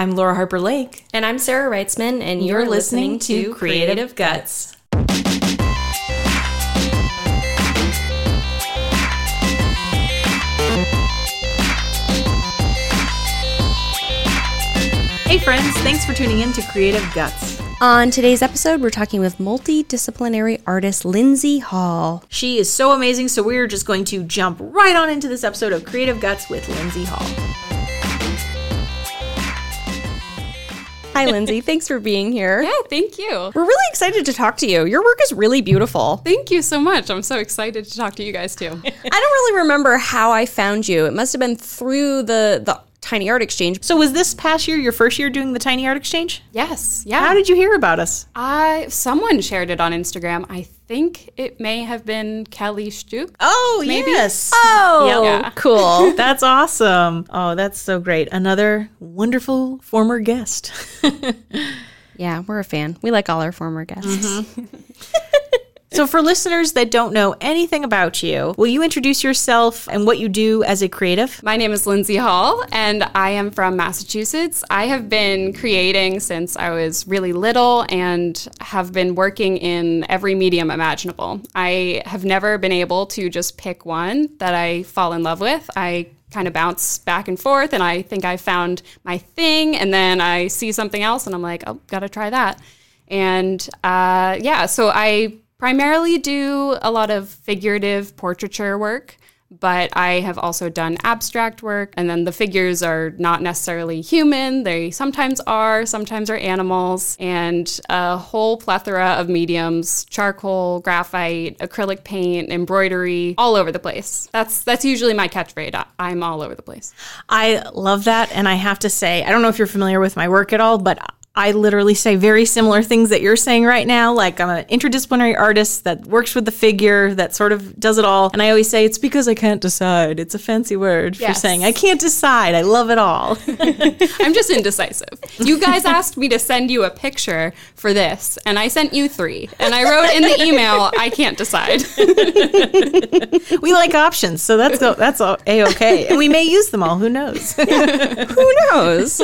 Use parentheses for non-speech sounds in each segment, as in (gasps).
I'm Laura Harper Lake. And I'm Sarah Reitzman, and you're, You're listening listening, to Creative Guts. Hey, friends, thanks for tuning in to Creative Guts. On today's episode, we're talking with multidisciplinary artist Lindsay Hall. She is so amazing, so we're just going to jump right on into this episode of Creative Guts with Lindsay Hall. Hi, Lindsay. (laughs) Thanks for being here. Yeah, thank you. We're really excited to talk to you. Your work is really beautiful. Thank you so much. I'm so excited to talk to you guys too. (laughs) I don't really remember how I found you. It must have been through the, the Tiny Art Exchange. So, was this past year your first year doing the Tiny Art Exchange? yes, yeah. How did you hear about us? I someone shared it on Instagram. I think it may have been Kelly Stuk. Oh, Maybe. yes. Oh, Yeah. (laughs) cool. That's awesome. Oh, that's so great. Another wonderful former guest. (laughs) (laughs) yeah, we're a fan. We like all our former guests. Mm-hmm. So, for listeners that don't know anything about you, will you introduce yourself and what you do as a creative? My name is Lindsay Hall, and I am from Massachusetts. I have been creating since I was really little and have been working in every medium imaginable. I have never been able to just pick one that I fall in love with. I kind of bounce back and forth, and I think I found my thing, and then I see something else, and I'm like, oh, gotta try that. And uh, yeah, so I primarily do a lot of figurative portraiture work but I have also done abstract work. And then the figures are not necessarily human. They sometimes are, sometimes are animals, and a whole plethora of mediums charcoal, graphite, acrylic paint, embroidery, all over the place. That's, that's usually my catchphrase. I'm all over the place. I love that. And I have to say, I don't know if you're familiar with my work at all, but I literally say very similar things that you're saying right now. Like, I'm an interdisciplinary artist that works with the figure, that sort of does it all. And I always say, it's because I can't decide. It's a fancy word for Yes. saying I can't decide. I love it all. (laughs) (laughs) I'm just indecisive. You guys asked me to send you a picture for this, and I sent you three. And I wrote in the email, I can't decide. (laughs) we like options, so that's that's a okay, and we may use them all. Who knows? Who knows?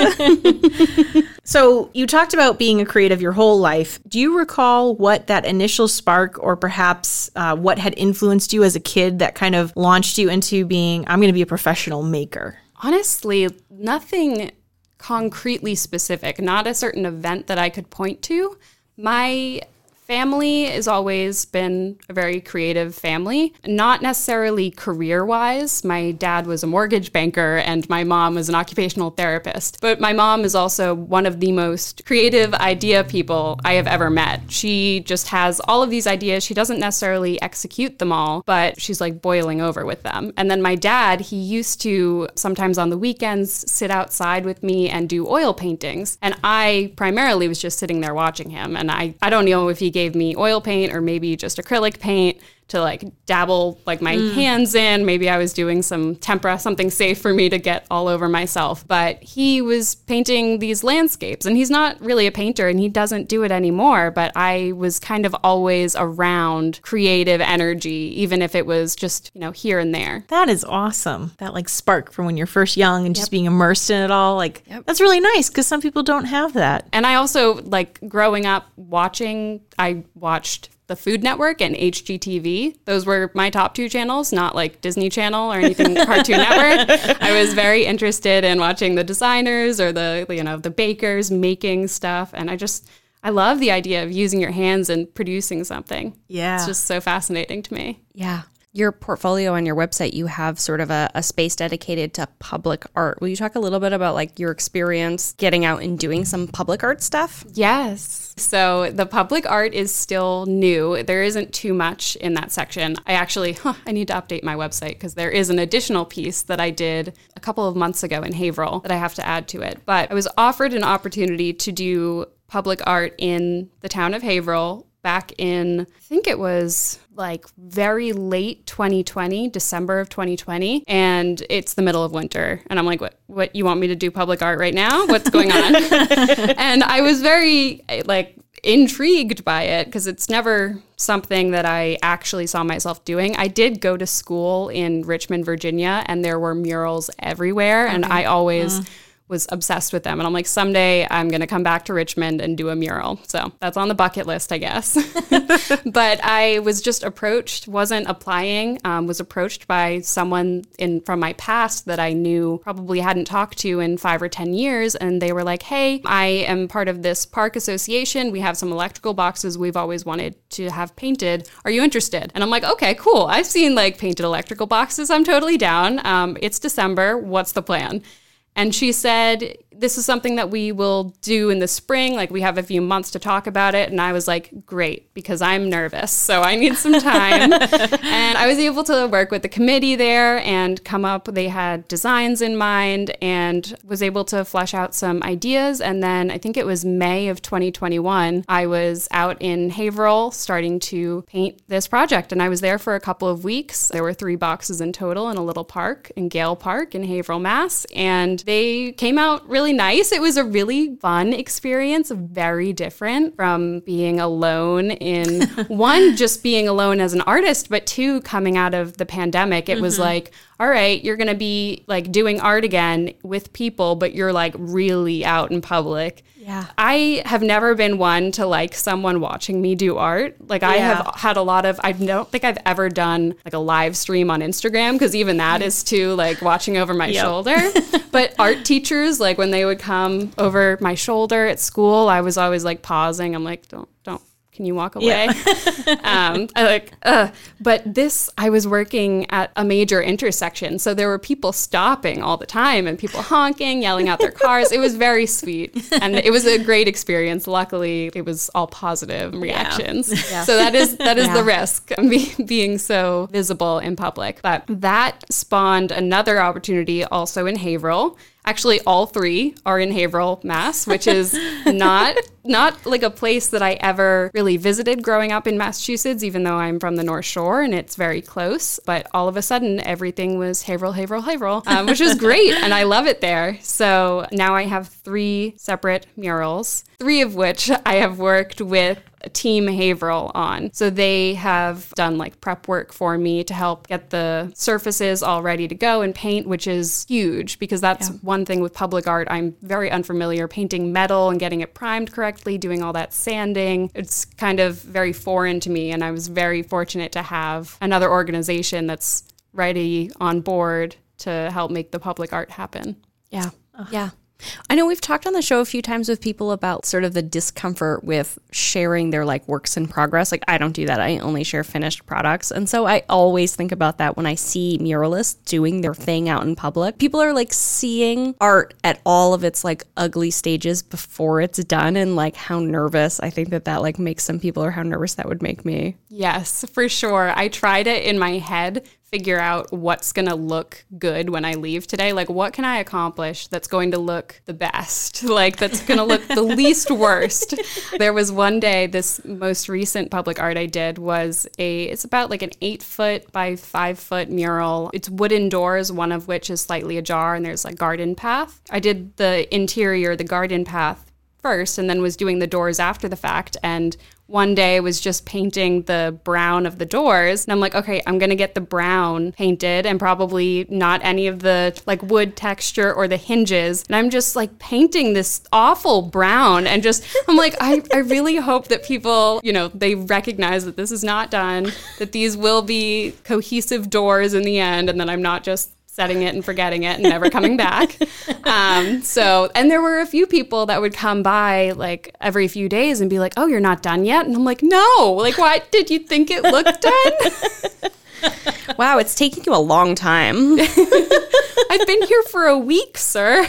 So you talked about being a creative your whole life. Do you recall what that initial spark, or perhaps uh, what had influenced you as a kid that kind of launched you into being I'm going to be a professional maker? Honestly, nothing concretely specific, not a certain event that I could point to. My family has always been a very creative family, not necessarily career wise. My dad was a mortgage banker and my mom was an occupational therapist. But my mom is also one of the most creative idea people I have ever met. She just has all of these ideas. She doesn't necessarily execute them all, but she's like boiling over with them. And then my dad, he used to sometimes on the weekends sit outside with me and do oil paintings. And I primarily was just sitting there watching him. And I, I don't know if he gave me oil paint or maybe just acrylic paint to like dabble like my mm. hands in. Maybe I was doing some tempera, something safe for me to get all over myself. But he was painting these landscapes and he's not really a painter and he doesn't do it anymore. But I was kind of always around creative energy, even if it was just, you know, here and there. That is awesome. That like spark from when you're first young and just being immersed in it all. Like that's really nice because some people don't have that. And I also like growing up watching, I watched the Food Network and HGTV. Those were my top two channels, not like Disney Channel or anything (laughs) Cartoon Network. I was very interested in watching the designers or the you know the bakers making stuff, and I just I love the idea of using your hands and producing something. Yeah. It's just so fascinating to me. Yeah. Your portfolio on your website, you have sort of a, a space dedicated to public art. Will you talk a little bit about like your experience getting out and doing some public art stuff? Yes. So the public art is still new. There isn't too much in that section. I actually, (laughs) huh, I need to update my website because there is an additional piece that I did a couple of months ago in Haverhill that I have to add to it. But I was offered an opportunity to do public art in the town of Haverhill back in, I think it was like very late 2020, December of 2020, and it's the middle of winter. And I'm like, what, what, you want me to do public art right now? What's going on? (laughs) and I was very like intrigued by it because it's never something that I actually saw myself doing. I did go to school in Richmond, Virginia, and there were murals everywhere, and I always uh-huh. Was obsessed with them. And I'm like, someday I'm going to come back to Richmond and do a mural. So that's on the bucket list, I guess. (laughs) but I was just approached, wasn't applying, um, was approached by someone in from my past that I knew probably hadn't talked to in five or 10 years. And they were like, hey, I am part of this park association. We have some electrical boxes we've always wanted to have painted. Are you interested? And I'm like, okay, cool. I've seen like painted electrical boxes. I'm totally down. Um, it's December. What's the plan? And she said, This is something that we will do in the spring. Like, we have a few months to talk about it. And I was like, Great, because I'm nervous. So I need some time. (laughs) and I was able to work with the committee there and come up. They had designs in mind and was able to flesh out some ideas. And then I think it was May of 2021, I was out in Haverhill starting to paint this project. And I was there for a couple of weeks. There were three boxes in total in a little park in Gale Park in Haverhill, Mass. And they came out really nice. It was a really fun experience, very different from being alone in (laughs) one, just being alone as an artist, but two, coming out of the pandemic. It mm-hmm. was like, all right, you're going to be like doing art again with people, but you're like really out in public. Yeah. I have never been one to like someone watching me do art. Like I yeah. have had a lot of I don't think I've ever done like a live stream on Instagram because even that is too like watching over my yep. shoulder. (laughs) but art teachers like when they would come over my shoulder at school, I was always like pausing. I'm like don't don't can you walk away? Yeah. (laughs) um, I like, uh, but this, I was working at a major intersection. So there were people stopping all the time and people honking, yelling out their cars. It was very sweet. And it was a great experience. Luckily, it was all positive reactions. Yeah. (laughs) Yeah. So that is, that is the risk be, (laughs) being so visible in public. But that spawned another opportunity also in Haverhill Actually, all three are in Haverhill, Mass, which is (laughs) not not like a place that I ever really visited growing up in Massachusetts, even though I'm from the North Shore and it's very close. But all of a sudden, everything was Haverhill, Haverhill, Haverhill, um, which was great, and I love it there. So now I have three separate murals, three of which I have worked with Team Haverhill on. So they have done like prep work for me to help get the surfaces all ready to go and paint, which is huge because that's yeah. one thing with public art I'm very unfamiliar painting metal and getting it primed correctly, doing all that sanding. It's kind of very foreign to me and I was very fortunate to have another organization that's ready on board to help make the public art happen. Yeah. Yeah. I know we've talked on the show a few times with people about sort of the discomfort with sharing their like works in progress. Like I don't do that. I only share finished products. And so I always think about that when I see muralists doing their thing out in public. People are like seeing art at all of its like ugly stages before it's done and like how nervous I think that that like makes some people or how nervous that would make me. Yes, for sure. I tried it in my head figure out what's going to look good when I leave today. Like, what can I accomplish that's going to look the best? (laughs) Like, that's going to look the (laughs) least worst. There was one day, this most recent public art I did was a, it's about like an eight foot by five foot mural. It's wooden doors, one of which is slightly ajar, and there's like garden path. I did the interior, the garden path first and then was doing the doors after the fact and one day was just painting the brown of the doors. And I'm like, okay, I'm going to get the brown painted and probably not any of the like wood texture or the hinges. And I'm just like painting this awful brown and just, I'm like, I, I really hope that people, you know, they recognize that this is not done, that these will be cohesive doors in the end, and that I'm not just setting it and forgetting it and never coming back. (laughs) Um, so, and there were a few people that would come by like every few days and be like, "Oh, you're not done yet," and I'm like, "No, like, why did you think it looked (laughs) done?" wow, it's taking you a long time. (laughs) I've been here for a week, sir.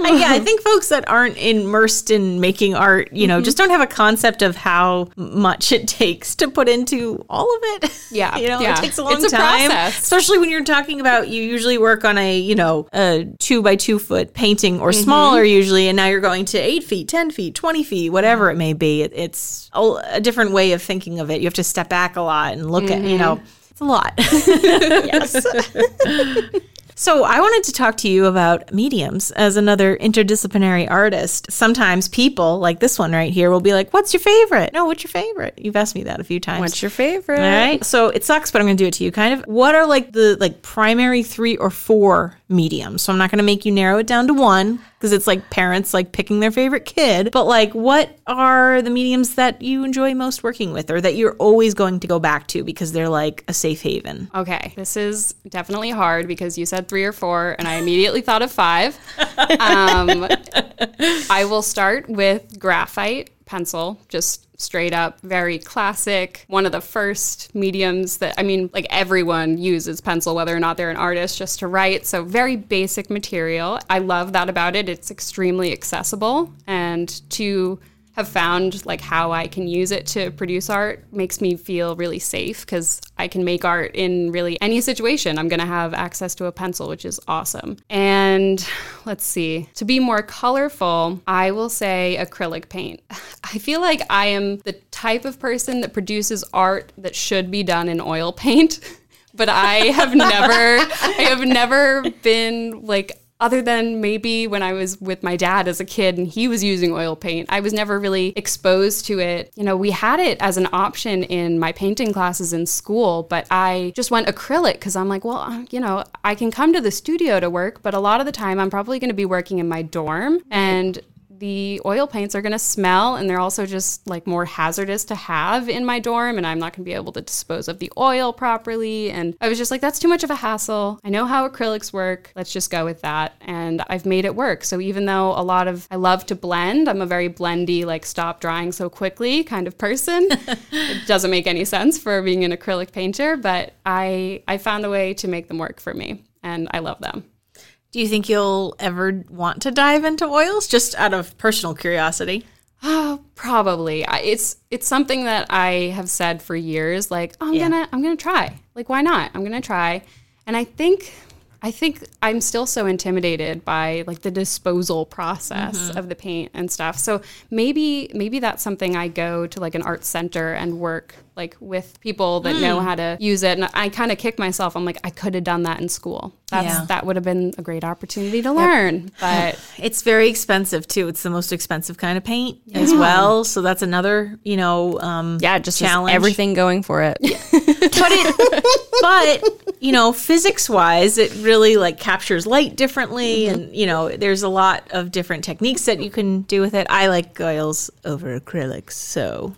Yeah, I think folks that aren't immersed in making art, you know, mm-hmm. just don't have a concept of how much it takes to put into all of it. Yeah. (laughs) you know, yeah. it takes a long a time. Process. Especially when you're talking about you usually work on a, you know, a two by two foot painting or mm-hmm. smaller usually, and now you're going to eight feet, 10 feet, 20 feet, whatever it may be. It, it's a, a, different way of thinking of it. You have to step back a lot and look mm-hmm. at, you know, mm-hmm. it's a lot. (laughs) yes. (laughs) So, I wanted to talk to you about mediums as another interdisciplinary artist. Sometimes people, like this one right here, will be like, What's your favorite? No, what's your favorite? You've asked me that a few times. What's your favorite? All right. So, it sucks, but I'm going to do it to you kind of. What are like the like primary three or four mediums. So I'm not going to make you narrow it down to one because it's like parents like picking their favorite kid. But like, what are the mediums that you enjoy most working with or that you're always going to go back to because they're like a safe haven? Okay, this is definitely hard because you said three or four, and I immediately thought of five. Um, I will start with graphite pencil, just straight up, very classic. One of the first mediums that, I mean, like everyone uses pencil, whether or not they're an artist, just to write. So, very basic material. I love that about it. It's extremely accessible and to have found like how I can use it to produce art makes me feel really safe because I can make art in really any situation. I'm going to have access to a pencil, which is awesome. And let's see, to be more colorful, I will say acrylic paint. (laughs) I feel like I am the type of person that produces art that should be done in oil paint. (laughs) But I have (laughs) never, I have never been like other than maybe when I was with my dad as a kid and he was using oil paint, I was never really exposed to it. You know, we had it as an option in my painting classes in school, but I just went acrylic because I'm like, well, uh, you know, I can come to the studio to work, but a lot of the time I'm probably going to be working in my dorm. And the oil paints are going to smell and they're also just like more hazardous to have in my dorm and I'm not going to be able to dispose of the oil properly and I was just like that's too much of a hassle. I know how acrylics work. Let's just go with that and I've made it work. So even though a lot of I love to blend, I'm a very blendy like stop drying so quickly kind of person. (laughs) it doesn't make any sense for being an acrylic painter, but I I found a way to make them work for me and I love them. Do you think you'll ever want to dive into oils just out of personal curiosity? Oh, probably. It's it's something that I have said for years. Like, oh, I'm yeah. gonna I'm gonna try. Like, why not? I'm gonna try. And I think I think I'm still so intimidated by like the disposal process mm-hmm. of the paint and stuff. So maybe maybe that's something I go to like an art center and work like with people that mm. know how to use it. And I kind of kick myself. I'm like, I could have done that in school. That's yeah. that would have been a great opportunity to learn. Yep. But (laughs) it's very expensive too. It's the most expensive kind of paint yeah. as well. So that's another, you know, um, yeah, just challenge. everything going for it. But it, (laughs) but you know, physics wise, it really like captures light differently, mm-hmm. and you know, there's a lot of different techniques that you can do with it. I like oils over acrylics, so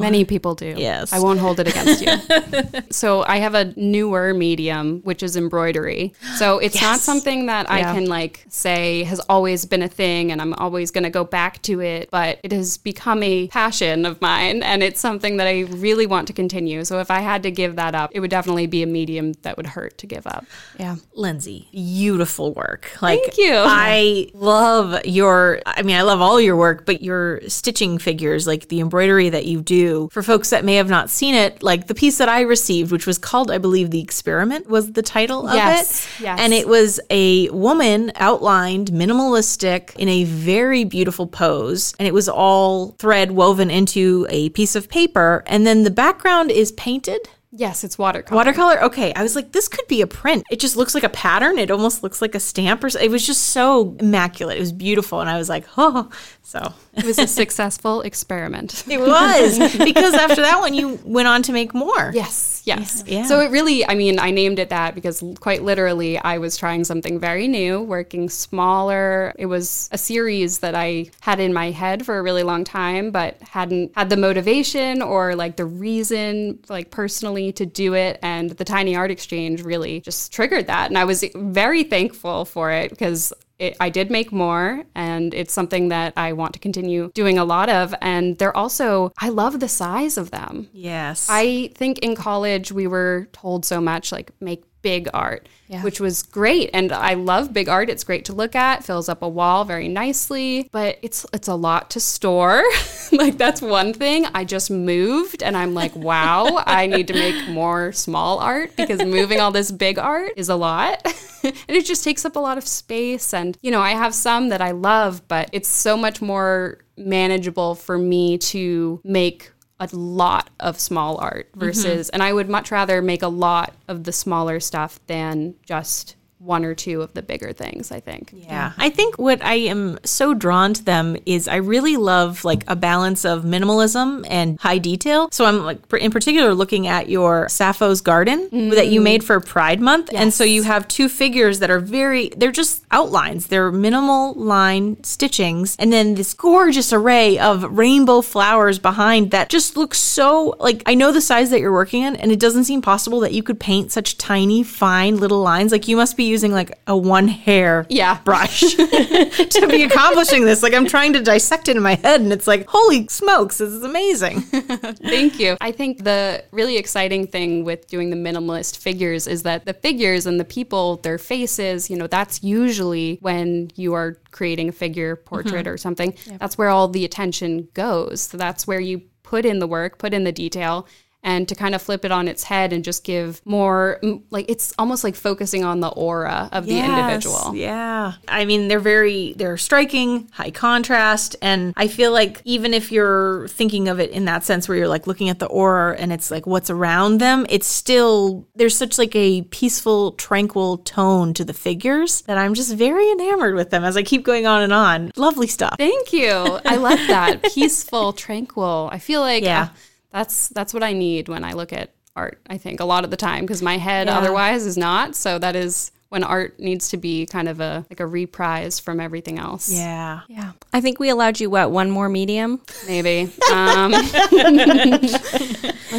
Many people do. Yes. I won't hold it against you. (laughs) so I have a newer medium, which is embroidery. So it's yes. not something that yeah. I can like say has always been a thing and I'm always going to go back to it, but it has become a passion of mine and it's something that I really want to continue. So if I had to give that up, it would definitely be a medium that would hurt to give up. Yeah. Lindsay, beautiful work. Like Thank you. I love your I mean, I love all your work, but your stitching figures, like the embroidery that you do for folks that may have not seen it, like the piece that I received, which was called, I believe, The Experiment, was the title of it. Yes. And it was a woman outlined, minimalistic, in a very beautiful pose. And it was all thread woven into a piece of paper. And then the background is painted. Yes, it's watercolor. Watercolor. Okay, I was like, this could be a print. It just looks like a pattern. It almost looks like a stamp, or it was just so immaculate. It was beautiful, and I was like, oh. So it was a successful experiment. It was (laughs) because after that one, you went on to make more. Yes, yes. Yeah. So it really, I mean, I named it that because quite literally, I was trying something very new, working smaller. It was a series that I had in my head for a really long time, but hadn't had the motivation or like the reason, like personally, to do it. And the Tiny Art Exchange really just triggered that, and I was very thankful for it because it, I did make more, and it's something that I want to continue doing a lot of. And they're also, I love the size of them. Yes. I think in college we were told so much like make big art, yeah. which was great. And I love big art. It's great to look at, fills up a wall very nicely, but it's it's a lot to store. (laughs) like that's one thing. I just moved and I'm like, wow, I need to make more small art because moving all this big art is a lot. (laughs) and it just takes up a lot of space and you know, I have some that I love, but it's so much more manageable for me to make a lot of small art versus, mm-hmm. and I would much rather make a lot of the smaller stuff than just one or two of the bigger things, I think. Yeah. I think what I am so drawn to them is I really love like a balance of minimalism and high detail. So I'm like in particular looking at your Sappho's Garden that you mm. made for Pride Month. And so you have two figures that are very they're just outlines. They're minimal line stitchings and then this gorgeous array of rainbow flowers behind that just looks so like I know the size that you're working in and it doesn't seem possible that you could paint such tiny fine little lines. Like you must be using like a one hair Yeah. (laughs) brush (laughs) to be accomplishing this. Like I'm trying to dissect it in my head, and it's like, holy smokes, this is amazing. (laughs) Thank you. I think the really exciting thing with doing the minimalist figures is that the figures and the people, their faces, you know, that's usually when you are creating a figure portrait mm-hmm. or something. That's where all the attention goes. So that's where you put in the work, put in the detail. And to kind of flip it on its head and just give more, like, it's almost like focusing on the aura of the individual. Yeah. I mean, they're very they're striking, high contrast, and I feel like even if you're thinking of it in that sense where you're like looking at the aura and it's like what's around them, it's still there's such like a peaceful, tranquil tone to the figures that I'm just very enamored with them as I keep going on and on. Lovely stuff. Thank you. I love that. (laughs) Peaceful, tranquil. I feel like Yeah. uh, that's that's what I need when I look at art. I think a lot of the time because my head Yeah. otherwise is not. So that is when art needs to be kind of a like a reprise from everything else. Yeah. Yeah. I think we allowed you what one more medium. Maybe. (laughs) Um, let's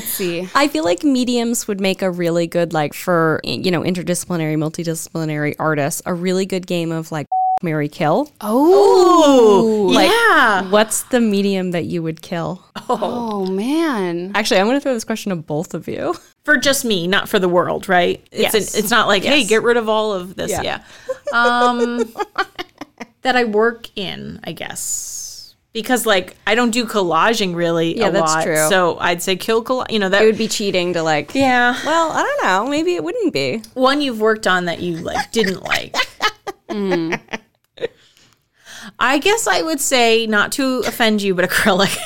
see. I feel like mediums would make a really good like for you know interdisciplinary, multidisciplinary artists, a really good game of like Mary Kill. Oh, yeah. What's the medium that you would kill? Oh man. Actually, I'm going to throw this question to both of you. For just me, not for the world, right? It's Yes. an, it's not like, hey, get rid of all of this. Yeah. Yeah. Um, (laughs) that I work in, I guess. Because like I don't do collaging really Yeah, a that's lot. true. So I'd say kill collage. You know that It would be cheating to like. Yeah. Well, I don't know. Maybe it wouldn't be. One you've worked on that you like didn't like. (laughs) I guess I would say not to offend you, but acrylic.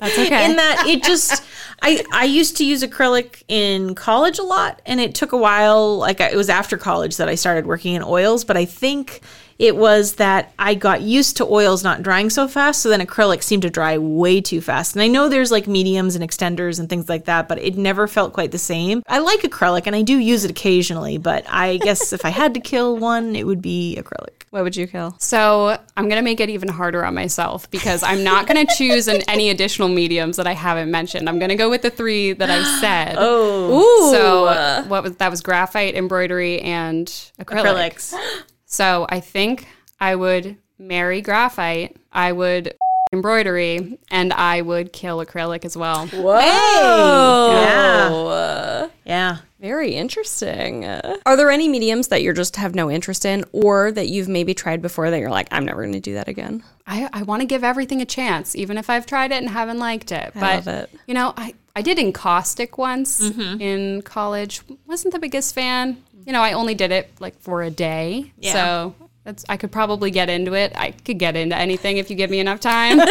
That's okay. in that it just I I used to use acrylic in college a lot and it took a while like it was after college that I started working in oils but I think it was that I got used to oils not drying so fast so then acrylic seemed to dry way too fast and I know there's like mediums and extenders and things like that but it never felt quite the same. I like acrylic and I do use it occasionally but I guess if I had to kill one it would be acrylic. What would you kill? So I'm gonna make it even harder on myself because I'm not gonna (laughs) choose an, any additional mediums that I haven't mentioned. I'm gonna go with the three that I've said. (gasps) Oh, So what was that was graphite, embroidery, and acrylic. acrylics. (gasps) So I think I would marry graphite. I would embroidery, and I would kill acrylic as well. Whoa! Yeah. Yeah. Very interesting. Uh, are there any mediums that you just have no interest in, or that you've maybe tried before that you're like, I'm never going to do that again? I, I want to give everything a chance, even if I've tried it and haven't liked it. but love it. you know, I, I did encaustic once in college. wasn't the biggest fan. You know, I only did it like for a day. Yeah. So that's I could probably get into it. I could get into anything if you give me enough time. (laughs)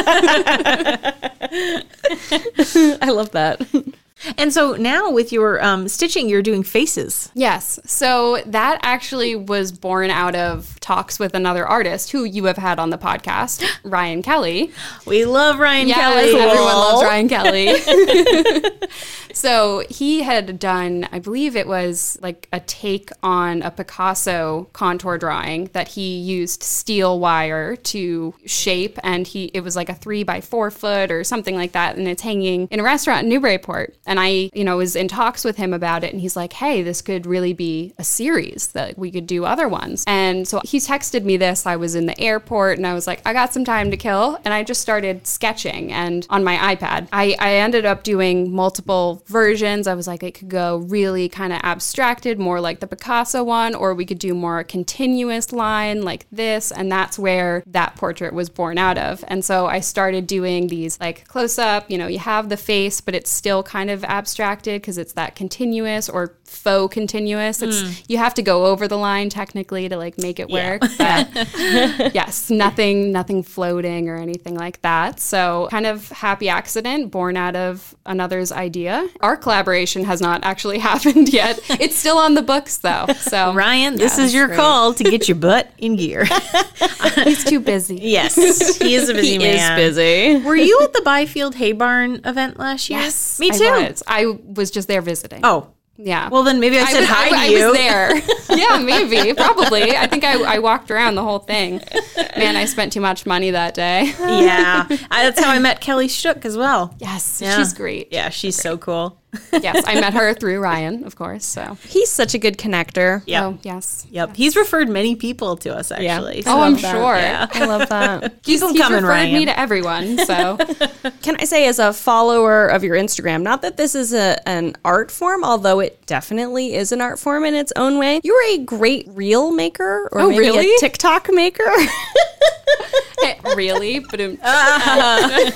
I love that. And so now with your um, stitching, you're doing faces. Yes. So that actually was born out of talks with another artist who you have had on the podcast, (gasps) Ryan Kelly. We love Ryan Yes, Kelly. everyone loves Ryan Kelly. (laughs) (laughs) so he had done, I believe it was like a take on a Picasso contour drawing that he used steel wire to shape, and he it was like a three by four foot or something like that, and it's hanging in a restaurant in Newburyport. And I, you know, was in talks with him about it, and he's like, "Hey, this could really be a series that we could do other ones." And so he texted me this. I was in the airport, and I was like, "I got some time to kill," and I just started sketching and on my iPad. I, I ended up doing multiple versions. I was like, it could go really kind of abstracted, more like the Picasso one, or we could do more continuous line like this. And that's where that portrait was born out of. And so I started doing these like close up, you know, you have the face, but it's still kind of of abstracted because it's that continuous or faux continuous. It's hmm. you have to go over the line technically to like make it work. (laughs) But yes, nothing nothing floating or anything like that. So kind of happy accident born out of another's idea. Our collaboration has not actually (laughs) happened yet. It's still on the books though. So (laughs) Ryan, this is your great. call to get your butt in gear. he's too busy. yes, he is a busy He man. is busy. Were you at the Byfield Hay Barn event last year? Yes, me I too. was. I was just there visiting. Oh, yeah. well then maybe I said was, hi I, to you. I was there. (laughs) (laughs) yeah, maybe, probably. I think I, I walked around the whole thing. Man, I spent too much money that day. yeah, I, that's how I met Kelly Shook as well. Yes, Yeah. she's great. Yeah, she's so cool. (laughs) Yes, I met her through Ryan, of course. So, He's such a good connector. Yep. oh yes. Yep. He's referred many people to us actually. Oh, I'm that. sure. Yeah. (laughs) I love that. He's, them he's coming, referred Ryan. me to everyone. So, (laughs) Can I say, as a follower of your Instagram, not that this is a, an art form, although it definitely is an art form in its own way, you're a great reel maker or Oh, maybe really? a TikTok maker. really, but uh-huh.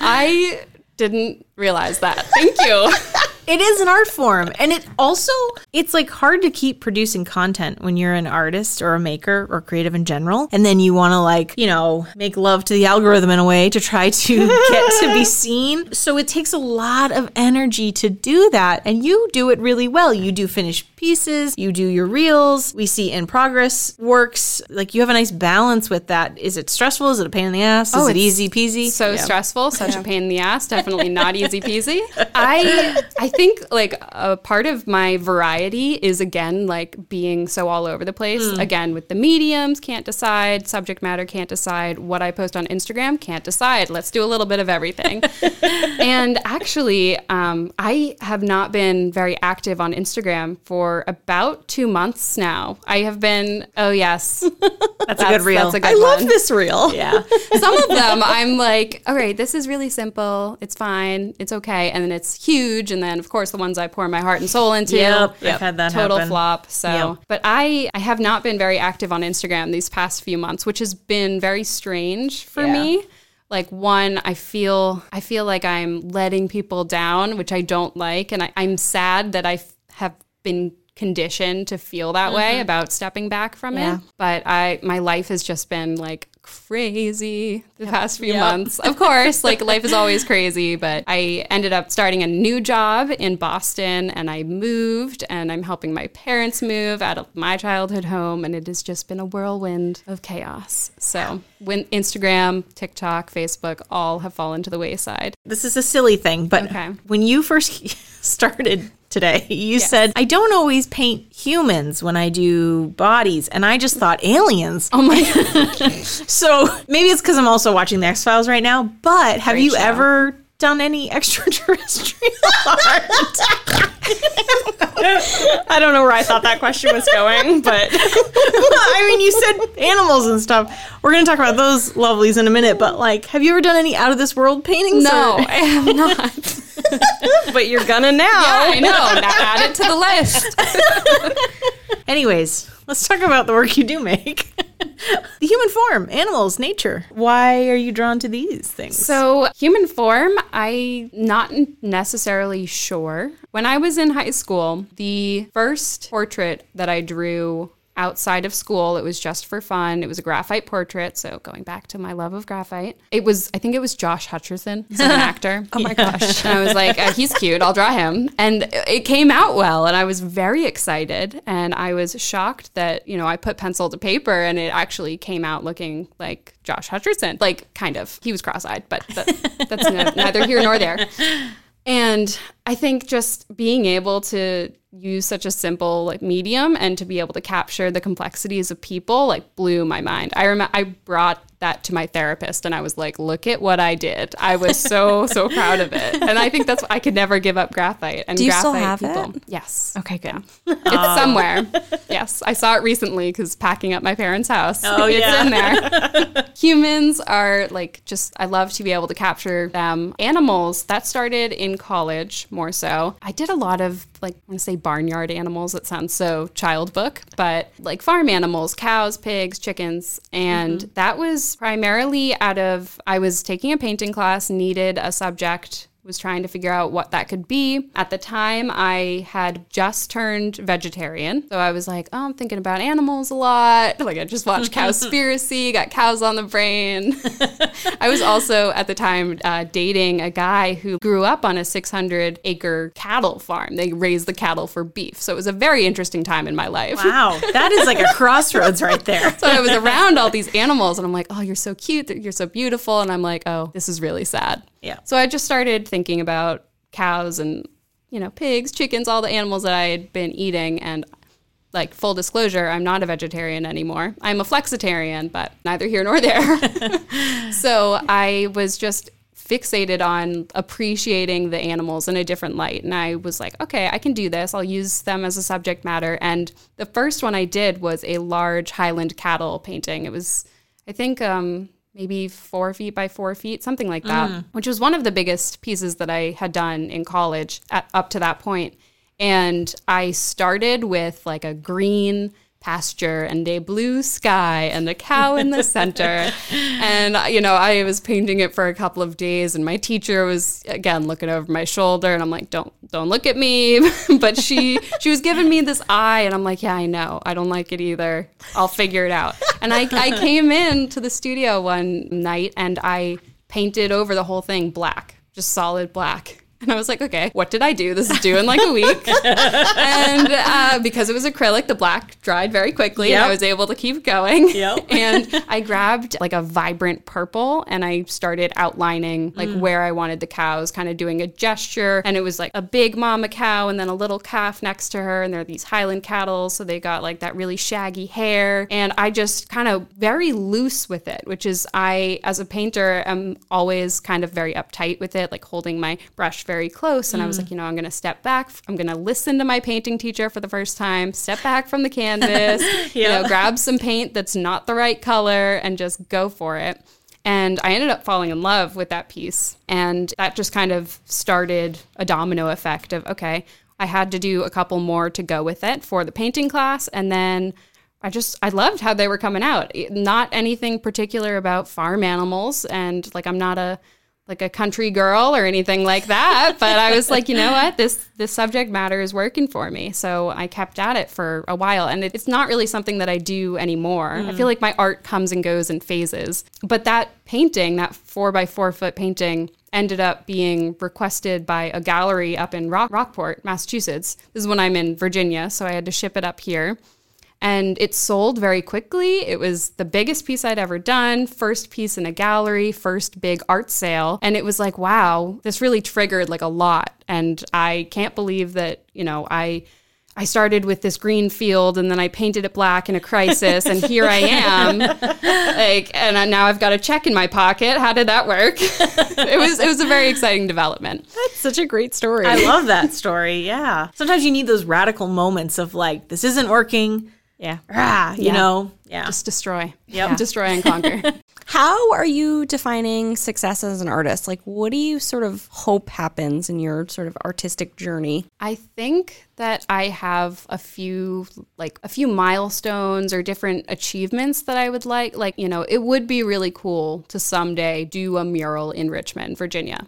I didn't realize that. Thank you. (laughs) It is an art form. And it also it's like hard to keep producing content when you're an artist or a maker or creative in general. And then you want to like, you know, make love to the algorithm in a way to try to (laughs) get to be seen. So it takes a lot of energy to do that. And you do it really well. You do finished pieces, you do your reels, we see in progress works. Like you have a nice balance with that. Is it stressful? Is it a pain in the ass? Is Oh, it easy peasy? so stressful, such a pain in the ass. Definitely not easy peasy. (laughs) I I think like a part of my variety is again like being so all over the place. Again with the mediums, can't decide. Subject matter can't decide. What I post on Instagram can't decide. Let's do a little bit of everything. (laughs) and actually, um, I have not been very active on Instagram for about two months now. I have been. Oh yes, (laughs) That's, a good reel. That's a good I love one. this reel. (laughs) yeah. Some of them I'm like, all right, this is really simple. It's fine. It's okay. And then it's huge. And then of course the ones I pour my heart and soul into. Yep, I've had that total happen. flop. So Yep. but I I have not been very active on Instagram these past few months, which has been very strange for Yeah. me. Like one, I feel I feel like I'm letting people down, which I don't like. And I, I'm sad that I f- have been conditioned to feel that way mm-hmm. about stepping back from Yeah. it. But I my life has just been like crazy the past few months. Of course, like life is always crazy, but I ended up starting a new job in Boston and I moved and I'm helping my parents move out of my childhood home and it has just been a whirlwind of chaos. So, when Instagram, TikTok, Facebook all have fallen to the wayside. this is a silly thing, but Okay. when you first (laughs) started today, (laughs) you said, I don't always paint humans when I do bodies. And I just thought aliens. Oh my (laughs) god. So maybe it's because I'm also watching the X Files right now, but have Great you show. ever done any (laughs) extraterrestrial art? I don't know where I thought that question was going, but I mean, you said animals and stuff. We're going to talk about those lovelies in a minute, but like, have you ever done any out of this world paintings? No, or- I have not. (laughs) but you're gonna now. Yeah, I know. (laughs) Now add it to the list. (laughs) Anyways, let's talk about the work you do make. the human form, animals, nature. Why are you drawn to these things? So, human form, I not necessarily sure. When I was in high school, the first portrait that I drew outside of school, it was just for fun. It was a graphite portrait, so going back to my love of graphite. It was I think it was Josh Hutcherson, an (laughs) actor. oh my gosh. And I was like, uh, he's cute, I'll draw him. And it came out well and I was very excited and I was shocked that, you know, I put pencil to paper and it actually came out looking like Josh Hutcherson. Like kind of. He was cross-eyed, but that, (laughs) that's no, neither here nor there. And I think just being able to use such a simple like medium and to be able to capture the complexities of people like blew my mind. I remember I brought that to my therapist and I was like, "Look at what I did." I was so (laughs) so proud of it. And I think that's I could never give up graphite. And Do you still graphite have people. it? Yes. Okay, good. It's um, somewhere. yes, I saw it recently because packing up my parents' house. Oh, it's yeah. in there. (laughs) Humans are like just. I love to be able to capture them. Animals that started in college more so. I did a lot of like I want to say barnyard animals. It sounds so child book, but like farm animals, cows, pigs, chickens, and mm-hmm. that was primarily out of I was taking a painting class, needed a subject was trying to figure out what that could be. At the time, I had just turned vegetarian. So I was like, oh, I'm thinking about animals a lot. (laughs) Like I just watched Cowspiracy, (laughs) got cows on the brain. (laughs) I was also at the time uh, dating a guy who grew up on a 600 acre cattle farm. They raised the cattle for beef. So it was a very interesting time in my life. Wow, that is like a crossroads right there. So I was around all these animals and I'm like, oh, you're so cute. You're so beautiful. And I'm like, oh, this is really sad. Yeah. So I just started thinking about cows and, you know, pigs, chickens, all the animals that I had been eating. And like, full disclosure, I'm not a vegetarian anymore. I'm a flexitarian, but neither here nor there. (laughs) so I was just fixated on appreciating the animals in a different light. And I was like, okay, I can do this. I'll use them as a subject matter. And the first one I did was a large Highland cattle painting. It was, I think, um, maybe four feet by four feet, something like that, mm. which was one of the biggest pieces that I had done in college at, up to that point. And I started with like a green pasture and a blue sky and a cow in the center. (laughs) and, uh, you know, I was painting it for a couple of days and my teacher was again looking over my shoulder and I'm like, don't, don't look at me. (laughs) but she, she was giving me this eye and I'm like, yeah, I know. I don't like it either. I'll figure it out. And I, I came in to the studio one night and I painted over the whole thing black, just solid black. And I was like, okay, what did I do? This is due in like a week. and uh, because it was acrylic, the black dried very quickly. Yep. And I was able to keep going. Yep. (laughs) and I grabbed like a vibrant purple and I started outlining like where I wanted the cows, kind of doing a gesture. And it was like a big mama cow and then a little calf next to her. And they're these Highland cattle. So they got like that really shaggy hair. And I just kind of very loose with it, which is I, as a painter, am always kind of very uptight with it, like holding my brush very close. And I was mm. like, you know, I'm going to step back. I'm going to listen to my painting teacher for the first time, step back from the canvas, (laughs) you know, grab some paint that's not the right color and just go for it. And I ended up falling in love with that piece. And that just kind of started a domino effect of, okay, I had to do a couple more to go with it for the painting class. And then I just, I loved how they were coming out. Not anything particular about farm animals. And like, I'm not a, like a country girl or anything like that (laughs) but i was like you know what? This this subject matter is working for me. So i kept at it for a while and it, it's not really something that i do anymore. I feel mm. like my art comes and goes in phases but that painting that four by four foot painting ended up being requested by a gallery up in Rock- rockport massachusetts. This is when i'm in virginia so i had to ship it up here and it sold very quickly. It was the biggest piece I'd ever done, first piece in a gallery, first big art sale. And it was like, wow, this really triggered like a lot. And I can't believe that, you know, I I started with this green field and then I painted it black in a crisis and here I am. (laughs) like and now I've got a check in my pocket. How did that work? (laughs) it was it was a very exciting development. That's such a great story. I love that story. Yeah. Sometimes you need those radical moments of like, this isn't working. Yeah. Ah, you Yeah. know? Yeah. Just destroy. Yep. (laughs) Destroy and conquer. (laughs) How are you defining success as an artist? Like, what do you sort of hope happens in your sort of artistic journey? I think that I have a few like a few milestones or different achievements that I would like. Like, you know, it would be really cool to someday do a mural in Richmond, Virginia.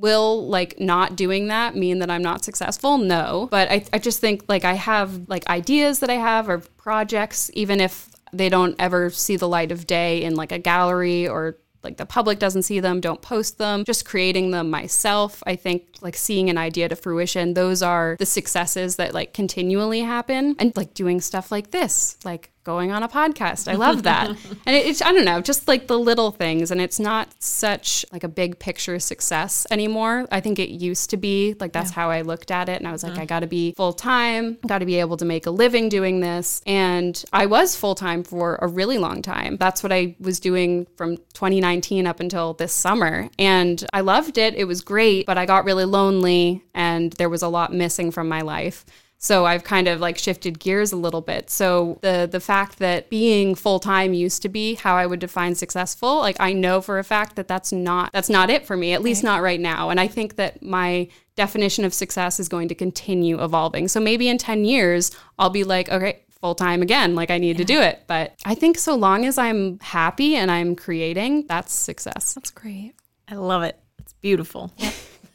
Will like not doing that mean that I'm not successful? No. But I, I just think like I have like ideas that I have or projects, even if they don't ever see the light of day in like a gallery or like the public doesn't see them, don't post them, just creating them myself. I think like seeing an idea to fruition, those are the successes that like continually happen. And like doing stuff like this, like going on a podcast. I love that. (laughs) and it, it's, I don't know, just like the little things. And it's not such like a big picture success anymore. I think it used to be like that's how I looked at it. And I was like, uh-huh. I got to be full time, got to be able to make a living doing this. And I was full time for a really long time. That's what I was doing from 2019 up until this summer. And I loved it. It was great, but I got really lonely and there was a lot missing from my life. So I've kind of like shifted gears a little bit. So the the fact that being full time used to be how I would define successful, like I know for a fact that that's not that's not it for me, at least not right now. And I think that my definition of success is going to continue evolving. So maybe in 10 years I'll be like, okay, full time again, like I need to do it. But I think so long as I'm happy and I'm creating, that's success. That's great. I love it. It's beautiful.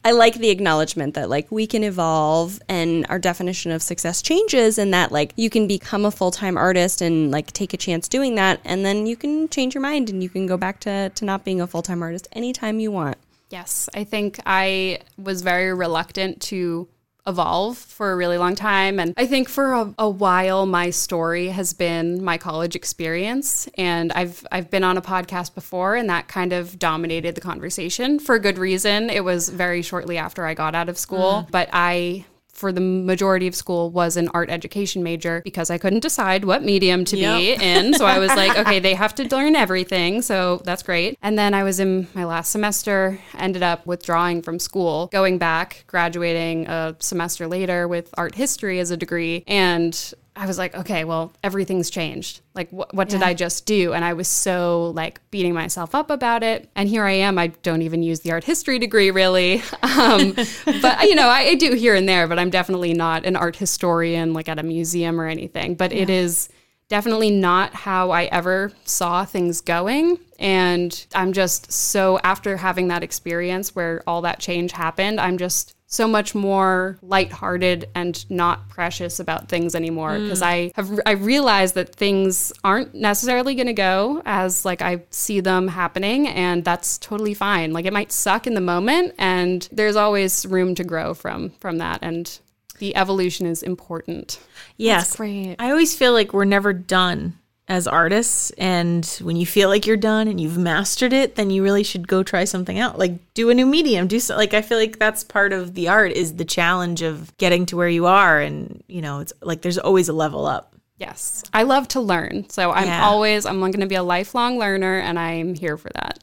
I like the acknowledgement that like we can evolve and our definition of success changes and that like you can become a full-time artist and like take a chance doing that and then you can change your mind and you can go back to, to not being a full-time artist anytime you want. Yes, I think I was very reluctant to evolve for a really long time. And I think for a, a, while, my story has been my college experience. And I've, I've been on a podcast before, and that kind of dominated the conversation for a good reason. It was very shortly after I got out of school, mm. but I for the majority of school was an art education major because I couldn't decide what medium to yep. be in. So I was (laughs) like, okay, they have to learn everything. So that's great. And then I was in my last semester, ended up withdrawing from school, going back, graduating a semester later with art history as a degree. And I was like, okay, well, everything's changed. Like, wh- what did. I just do? And I was so like beating myself up about it. And here I am. I don't even use the art history degree really. (laughs) Um, but, you know, I, I, do here and there, but I'm definitely not an art historian like at a museum or anything. But yeah. it is definitely not how I ever saw things going. And I'm just so, after having that experience where all that change happened, I'm just so much more lighthearted and not precious about things anymore because mm. I have I realized that things aren't necessarily going to go as like I see them happening and that's totally fine. Like it might suck in the moment and there's always room to grow from from that and the evolution is important. Yes. That's great. I always feel like we're never done as artists and when you feel like you're done and you've mastered it then you really should go try something out like do a new medium do so like i feel like that's part of the art is the challenge of getting to where you are and you know it's like there's always a level up yes i love to learn so i'm yeah. always i'm going to be a lifelong learner and i'm here for that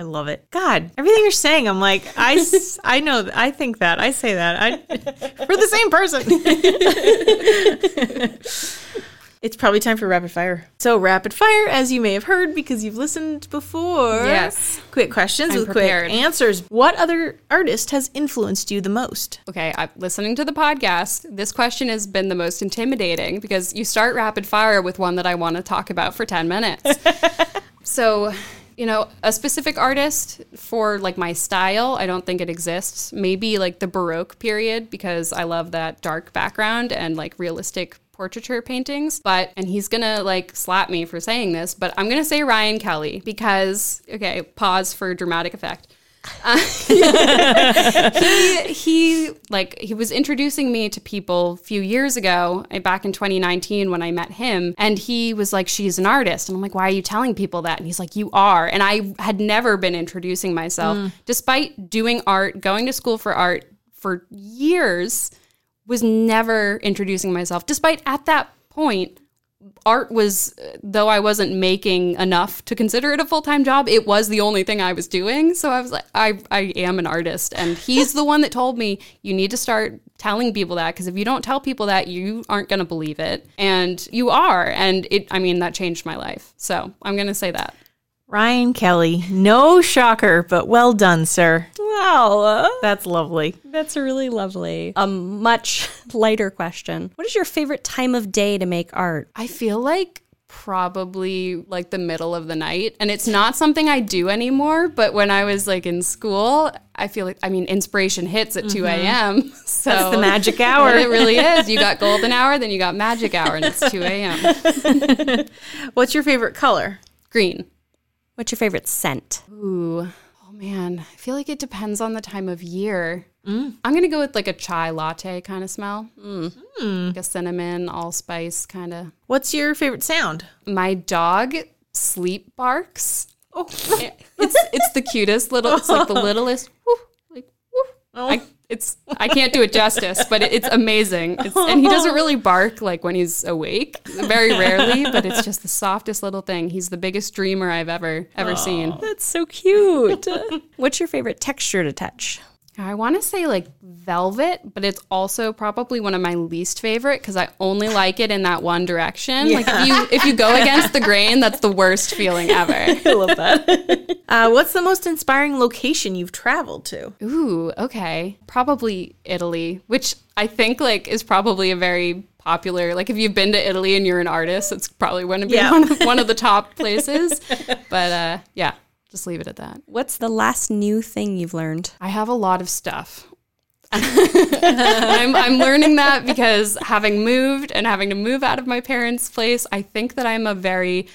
I love it. God, everything you're saying, I'm like, I, I know, I think that, I say that. I, we're the same person. (laughs) It's probably time for rapid fire. So, rapid fire, as you may have heard because you've listened before. Yes. Quick questions I'm with prepared. quick answers. What other artist has influenced you the most? Okay, I'm listening to the podcast. This question has been the most intimidating because you start rapid fire with one that I want to talk about for 10 minutes. (laughs) so, you know, a specific artist for like my style, I don't think it exists. Maybe like the Baroque period because I love that dark background and like realistic portraiture paintings, but, and he's gonna like slap me for saying this, but I'm gonna say Ryan Kelly because, okay, pause for dramatic effect. Uh, (laughs) he he like he was introducing me to people a few years ago uh, back in 2019 when I met him and he was like she's an artist. And I'm like why are you telling people that? And he's like you are. And I had never been introducing myself. Mm. despite doing art going to school for art for years was never introducing myself, despite at that point, art was, though I wasn't making enough to consider it a full time job, it was the only thing I was doing. So I was like, I, I am an artist. And he's the one that told me, you need to start telling people that because if you don't tell people that, you aren't going to believe it. And you are. And it, I mean, that changed my life. So I'm going to say that. Ryan Kelly, no shocker, but well done, sir. Wow. That's lovely. That's really lovely. A much lighter question. What is your favorite time of day to make art? I feel like probably like the middle of the night. And it's not something I do anymore, but when I was like in school, I feel like I mean inspiration hits at mm-hmm. 2 a.m. (laughs) So That's the magic (laughs) hour. it really is. You got golden hour, then you got magic hour, and it's 2 a.m. (laughs) What's your favorite color? Green. What's your favorite scent? Ooh, oh man, I feel like it depends on the time of year. Mm. I'm gonna go with like a chai latte kind of smell, mm. Mm. like a cinnamon, allspice kind of. What's your favorite sound? My dog sleep barks. Oh, it's it's the cutest little. It's like the (laughs) littlest. Whoo, like whoo. Oh. I, it's I can't do it justice, but it, it's amazing. It's, and he doesn't really bark like when he's awake, very rarely. But it's just the softest little thing. He's the biggest dreamer I've ever ever Aww. seen. That's so cute. (laughs) What's your favorite texture to touch? I want to say like velvet, but it's also probably one of my least favorite because I only like it in that one direction. Yeah. Like if you if you go against the grain, that's the worst feeling (laughs) ever. I love that. (laughs) uh, what's the most inspiring location you've traveled to? Ooh, okay, probably Italy, which I think like is probably a very popular. Like if you've been to Italy and you're an artist, it's probably going to be yeah. (laughs) one, of, one of the top places. But uh, yeah, just leave it at that. What's the last new thing you've learned? I have a lot of stuff. I'm, I'm learning that because having moved and having to move out of my parents' place, I think that I'm a very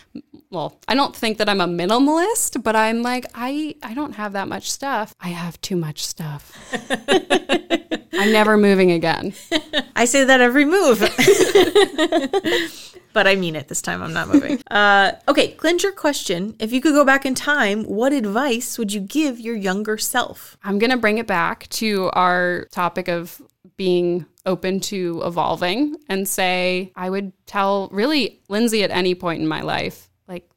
well, I don't think that I'm a minimalist, but I'm like, I, I don't have that much stuff. I have too much stuff. (laughs) I'm never moving again. I say that every move. (laughs) but I mean it this time. I'm not moving. (laughs) Uh, okay, clinch your question. If you could go back in time, what advice would you give your younger self? I'm going to bring it back to our topic of being open to evolving and say, I would tell really Lindsay at any point in my life,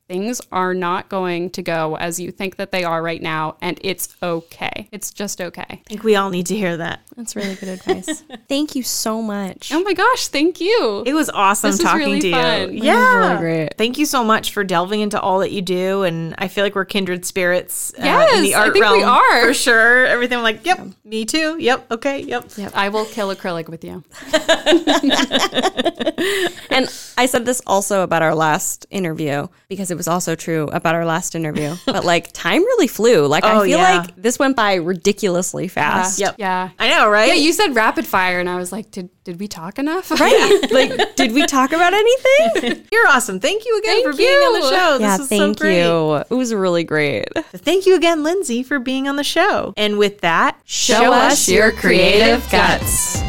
things are not going to go as you think that they are right now, and it's okay. It's just okay. I think we all need to hear that. That's really good advice. (laughs) thank you so much. Oh my gosh, thank you. It was awesome This talking really to fun. you. It Yeah, really great. Thank you so much for delving into all that you do, and I feel like we're kindred spirits uh, in Yes, the I art think we realm are. for sure. Everything I'm like, yep, me too. Yep, okay, yep. I will kill acrylic with you. (laughs) (laughs) And I said this also about our last interview because it was also true about our last interview. (laughs) But like time really flew. Like Oh, I feel yeah. like this went by ridiculously uh-huh. fast. Yep. Yeah. I know, right? Yeah, you said rapid fire, and I was like, did did we talk enough? Right? (laughs) (laughs) like, did we talk about anything? You're awesome. Thank you again Thank for being on the show. yeah, this was thank so great. you. It was really great. Thank you again, Lindsay, for being on the show. And with that, Show us your creative guts.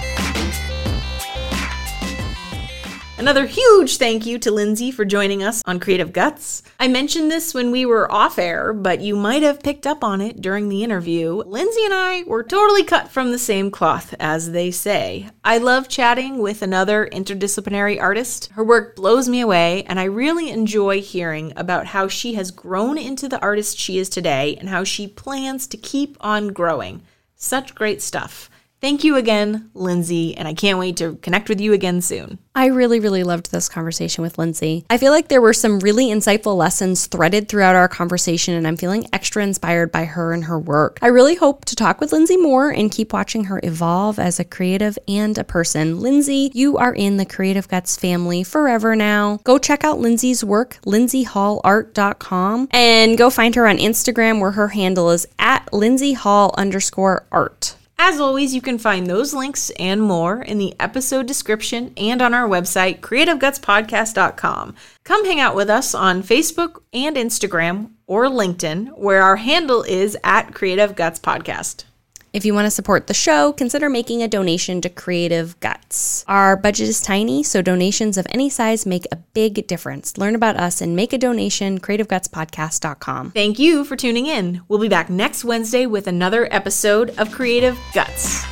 Another huge thank you to Lindsay for joining us on Creative Guts. I mentioned this when we were off air, but you might have picked up on it during the interview. Lindsay and I were totally cut from the same cloth, as they say. I love chatting with another interdisciplinary artist. Her work blows me away, and I really enjoy hearing about how she has grown into the artist she is today and how she plans to keep on growing. Such great stuff. Thank you again, Lindsay, and I can't wait to connect with you again soon. I really, really loved this conversation with Lindsay. I feel like there were some really insightful lessons threaded throughout our conversation, and I'm feeling extra inspired by her and her work. I really hope to talk with Lindsay more and keep watching her evolve as a creative and a person. Lindsay, you are in the Creative Guts family forever now. Go check out Lindsay's work, lindsayhallart.com, and go find her on Instagram where her handle is at lindsayhall underscore art. As always, you can find those links and more in the episode description and on our website, creativegutspodcast.com. Come hang out with us on Facebook and Instagram or LinkedIn, where our handle is at Creative Guts Podcast. If you want to support the show, consider making a donation to Creative Guts. Our budget is tiny, so donations of any size make a big difference. Learn about us and make a donation, creativegutspodcast.com. Thank you for tuning in. We'll be back next Wednesday with another episode of Creative Guts.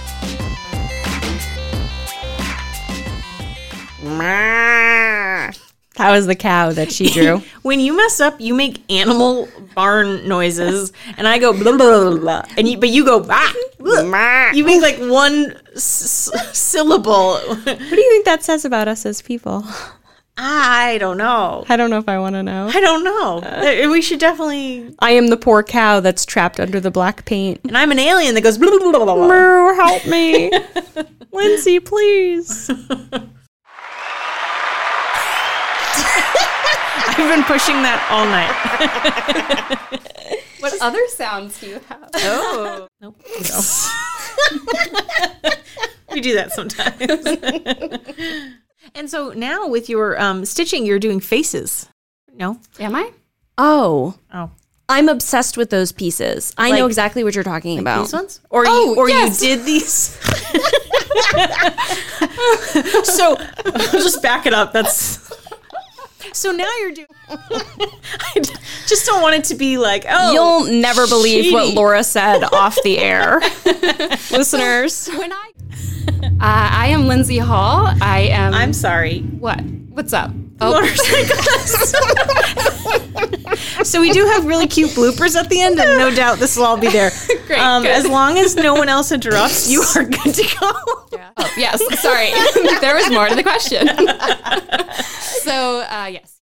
That was the cow that she drew. (laughs) When you mess up, you make animal barn noises, and I go blah blah blah, blah and you, but you go ah, blah. You make like one s- s- syllable. what do you think that says about us as people? I don't know. I don't know if I want to know. I don't know. Uh, we should definitely. I am the poor cow that's trapped under the black paint. And I'm an alien that goes. Blah, blah, blah, blah, blah. Help me. (laughs) Lindsay, please. (laughs) I've been pushing that all night. What other sounds do you have? Oh. (laughs) Nope. No. we do that sometimes. (laughs) and so now with your um, stitching, you're doing faces. No? Am I? Oh, Oh. I'm obsessed with those pieces. I know exactly what you're talking about. These ones? Or Oh, you or yes. you did these? (laughs) so I'll just back it up. That's so now you're doing. (laughs) I just don't want it to be like oh You'll never believe what. Laura said off the air. (laughs) Listeners. When I uh, I am Lindsay Hall. I am. I'm sorry. what? What's up? (laughs) Oh, So we do have really cute bloopers at the end, and no doubt this will all be there. (laughs) Great, Um, as long as no one else interrupts, you are good to go. oh yes. Sorry, (laughs) there was more to the question. so uh, yes.